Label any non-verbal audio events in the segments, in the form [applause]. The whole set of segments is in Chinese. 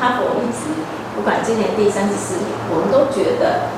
哈佛一直不管今年第三十四年，我们都觉得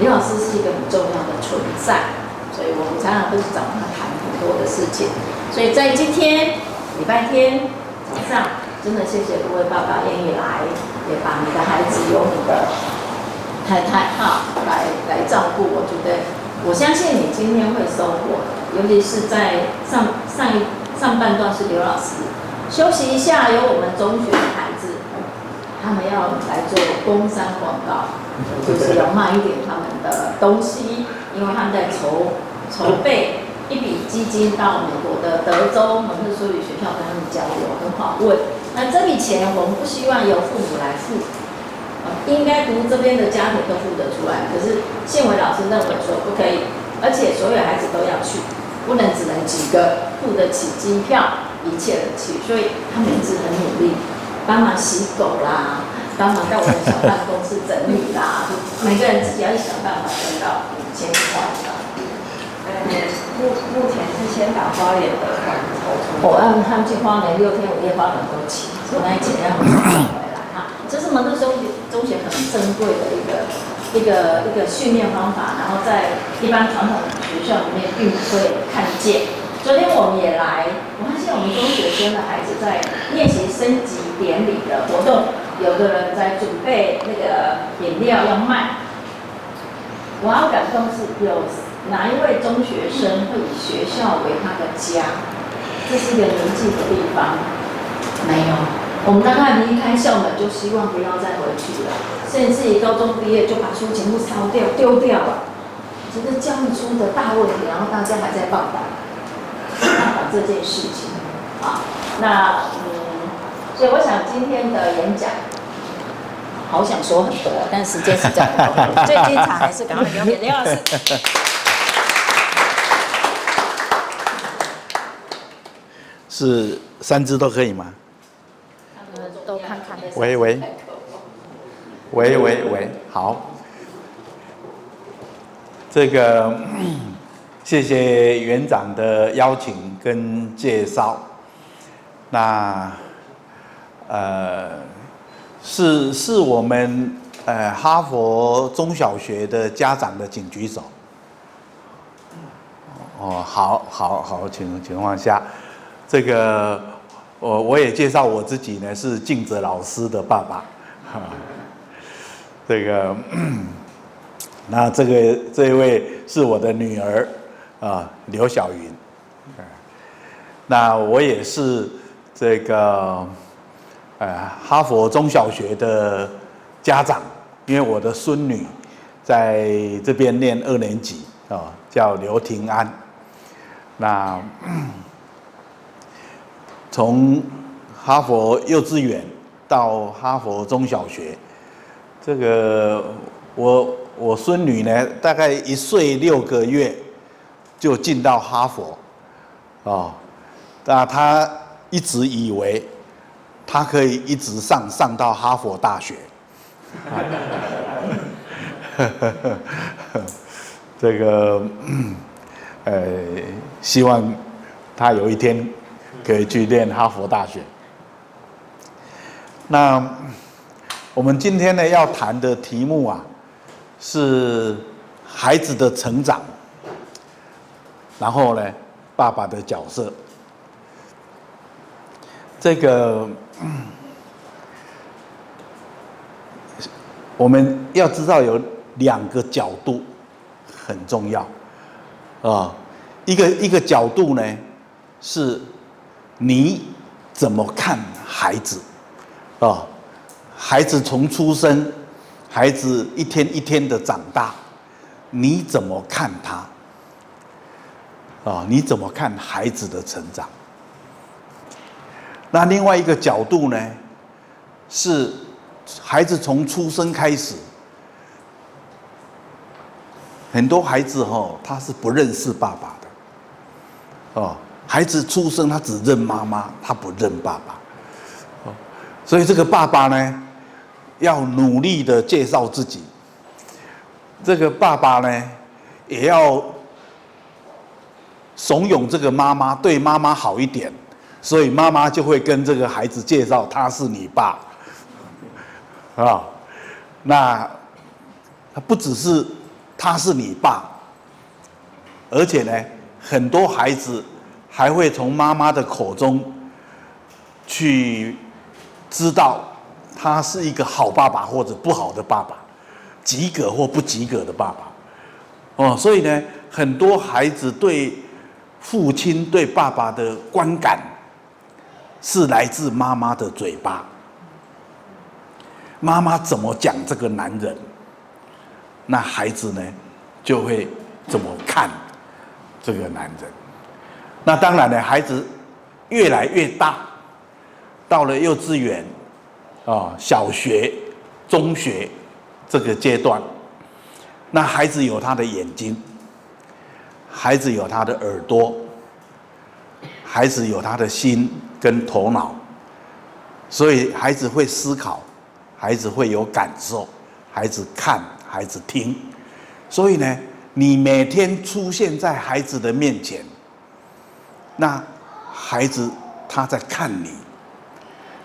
刘老师是一个很重要的存在，所以我们常常都是找他谈很多的事情。所以在今天礼拜天早上，真的谢谢各位爸爸愿意来，也把你的孩子由你的太太哈来来照顾。我觉得，我相信你今天会收获，尤其是在上上一上半段是刘老师。休息一下，有我们中学的孩子，他们要来做工商广告，就是要卖一点他们的东西，因为他们在筹筹备一笔基金到美国的德州蒙特梭利学校跟他们交流，很好问。那这笔钱我们不希望由父母来付，应该读这边的家庭都付得出来，可是宪伟老师认为说不可以，而且所有孩子都要去，不能只能几个付得起机票。一切的去，所以他们一直很努力，帮忙洗狗啦，帮忙在我们小办公室整理啦，[laughs] 每个人自己要想办法挣到五千块的。目目前是先把花莲的款筹出，我让他们去花莲六天五夜花很多钱，我那钱要回来哈。这是蒙特梭利中学很珍贵的一个一个一个训练方法，然后在一般传统学校里面并不会看见。昨天我们也来，我发现我们中学生的孩子在练习升级典礼的活动，有的人在准备那个饮料要卖。我好感动是有哪一位中学生会以学校为他的家？这是一个宁静的地方。没有，我们大概离开校门就希望不要再回去了，甚至于高中毕业就把书全部烧掉丢掉了，这是教育出的大问题，然后大家还在报道。这件事情，啊，那嗯，所以我想今天的演讲，好想说很多，但时间实在不够，[laughs] 最精彩还是赶快留给刘老师。[laughs] 是三支都可以吗？都看看。喂喂，喂喂喂，好，这个。谢谢园长的邀请跟介绍。那呃，是是我们呃哈佛中小学的家长的请举手。哦，好好好，情情况下，这个我我也介绍我自己呢，是静哲老师的爸爸。[laughs] 这个，[clears throat] 那这个这位是我的女儿。啊，刘小云，那我也是这个，呃，哈佛中小学的家长，因为我的孙女在这边念二年级啊，叫刘庭安。那从哈佛幼稚园到哈佛中小学，这个我我孙女呢，大概一岁六个月。就进到哈佛，啊，那他一直以为他可以一直上上到哈佛大学，[laughs] 这个呃，希望他有一天可以去念哈佛大学。那我们今天呢要谈的题目啊，是孩子的成长。然后呢，爸爸的角色，这个 [clears throat] 我们要知道有两个角度很重要啊。一个一个角度呢，是你怎么看孩子啊？孩子从出生，孩子一天一天的长大，你怎么看他？啊，你怎么看孩子的成长？那另外一个角度呢，是孩子从出生开始，很多孩子哈，他是不认识爸爸的。哦，孩子出生他只认妈妈，他不认爸爸。哦，所以这个爸爸呢，要努力的介绍自己。这个爸爸呢，也要。怂恿这个妈妈对妈妈好一点，所以妈妈就会跟这个孩子介绍他是你爸，[laughs] 啊，那他不只是他是你爸，而且呢，很多孩子还会从妈妈的口中去知道他是一个好爸爸或者不好的爸爸，及格或不及格的爸爸。哦，所以呢，很多孩子对父亲、对爸爸的观感是来自妈妈的嘴巴。妈妈怎么讲这个男人，那孩子呢就会怎么看这个男人。那当然呢，孩子越来越大，到了幼稚园、啊小学、中学这个阶段。那孩子有他的眼睛，孩子有他的耳朵，孩子有他的心跟头脑，所以孩子会思考，孩子会有感受，孩子看，孩子听，所以呢，你每天出现在孩子的面前，那孩子他在看你，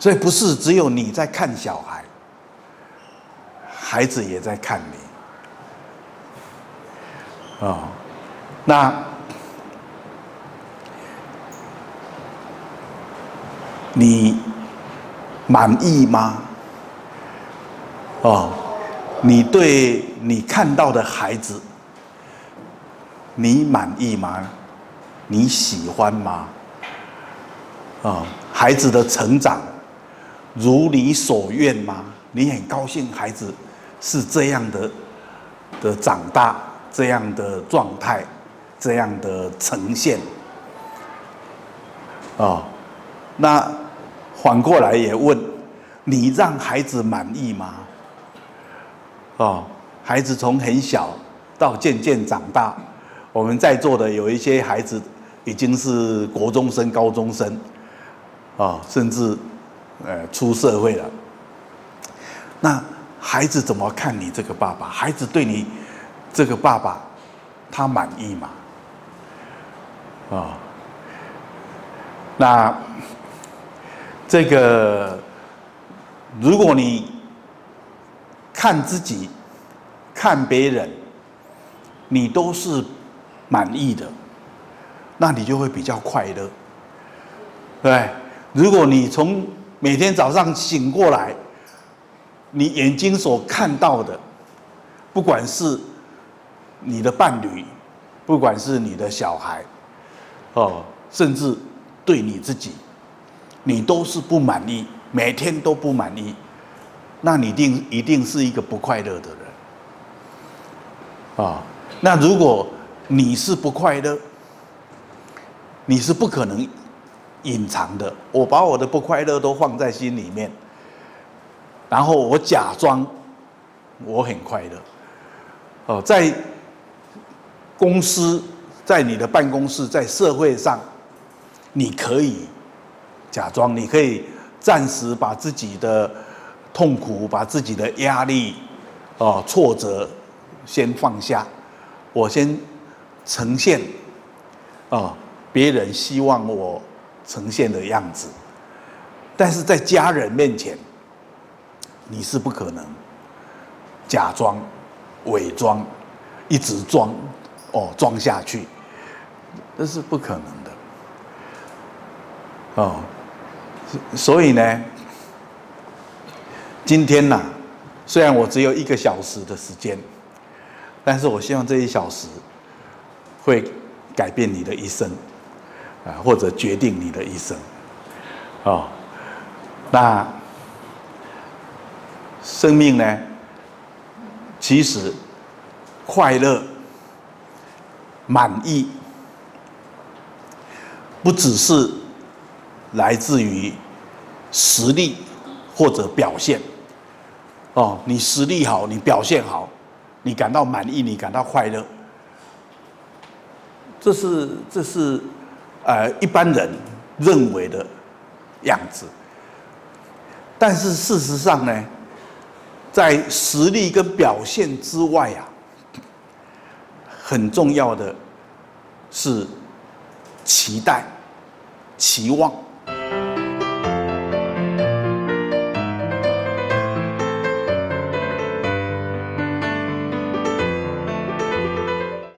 所以不是只有你在看小孩，孩子也在看你。啊、那你满意吗？哦，你对你看到的孩子，你满意吗？你喜欢吗？啊、哦，孩子的成长如你所愿吗？你很高兴孩子是这样的的长大。这样的状态，这样的呈现，哦，那反过来也问，你让孩子满意吗？哦，孩子从很小到渐渐长大，我们在座的有一些孩子已经是国中生、高中生，啊、哦，甚至呃出社会了。那孩子怎么看你这个爸爸？孩子对你？这个爸爸，他满意吗？啊、那这个，如果你看自己、看别人，你都是满意的，那你就会比较快乐，对。如果你从每天早上醒过来，你眼睛所看到的，不管是你的伴侣，不管是你的小孩，哦，甚至对你自己，你都是不满意，每天都不满意，那你定一定是一个不快乐的人，啊、哦，那如果你是不快乐，你是不可能隐藏的。我把我的不快乐都放在心里面，然后我假装我很快乐，哦，在。公司在你的办公室，在社会上，你可以假装，你可以暂时把自己的痛苦、把自己的压力、哦挫折先放下，我先呈现啊别人希望我呈现的样子，但是在家人面前，你是不可能假装、伪装、一直装。哦，装下去，这是不可能的。哦，所以呢，今天呢、虽然我只有一个小时的时间，但是我希望这一小时会改变你的一生，啊，或者决定你的一生。哦，那生命呢，其实快乐。满意，不只是来自于实力或者表现，哦，你实力好，你表现好，你感到满意，你感到快乐，这是这是呃一般人认为的样子。但是事实上呢，在实力跟表现之外啊。很重要的是期待、期望。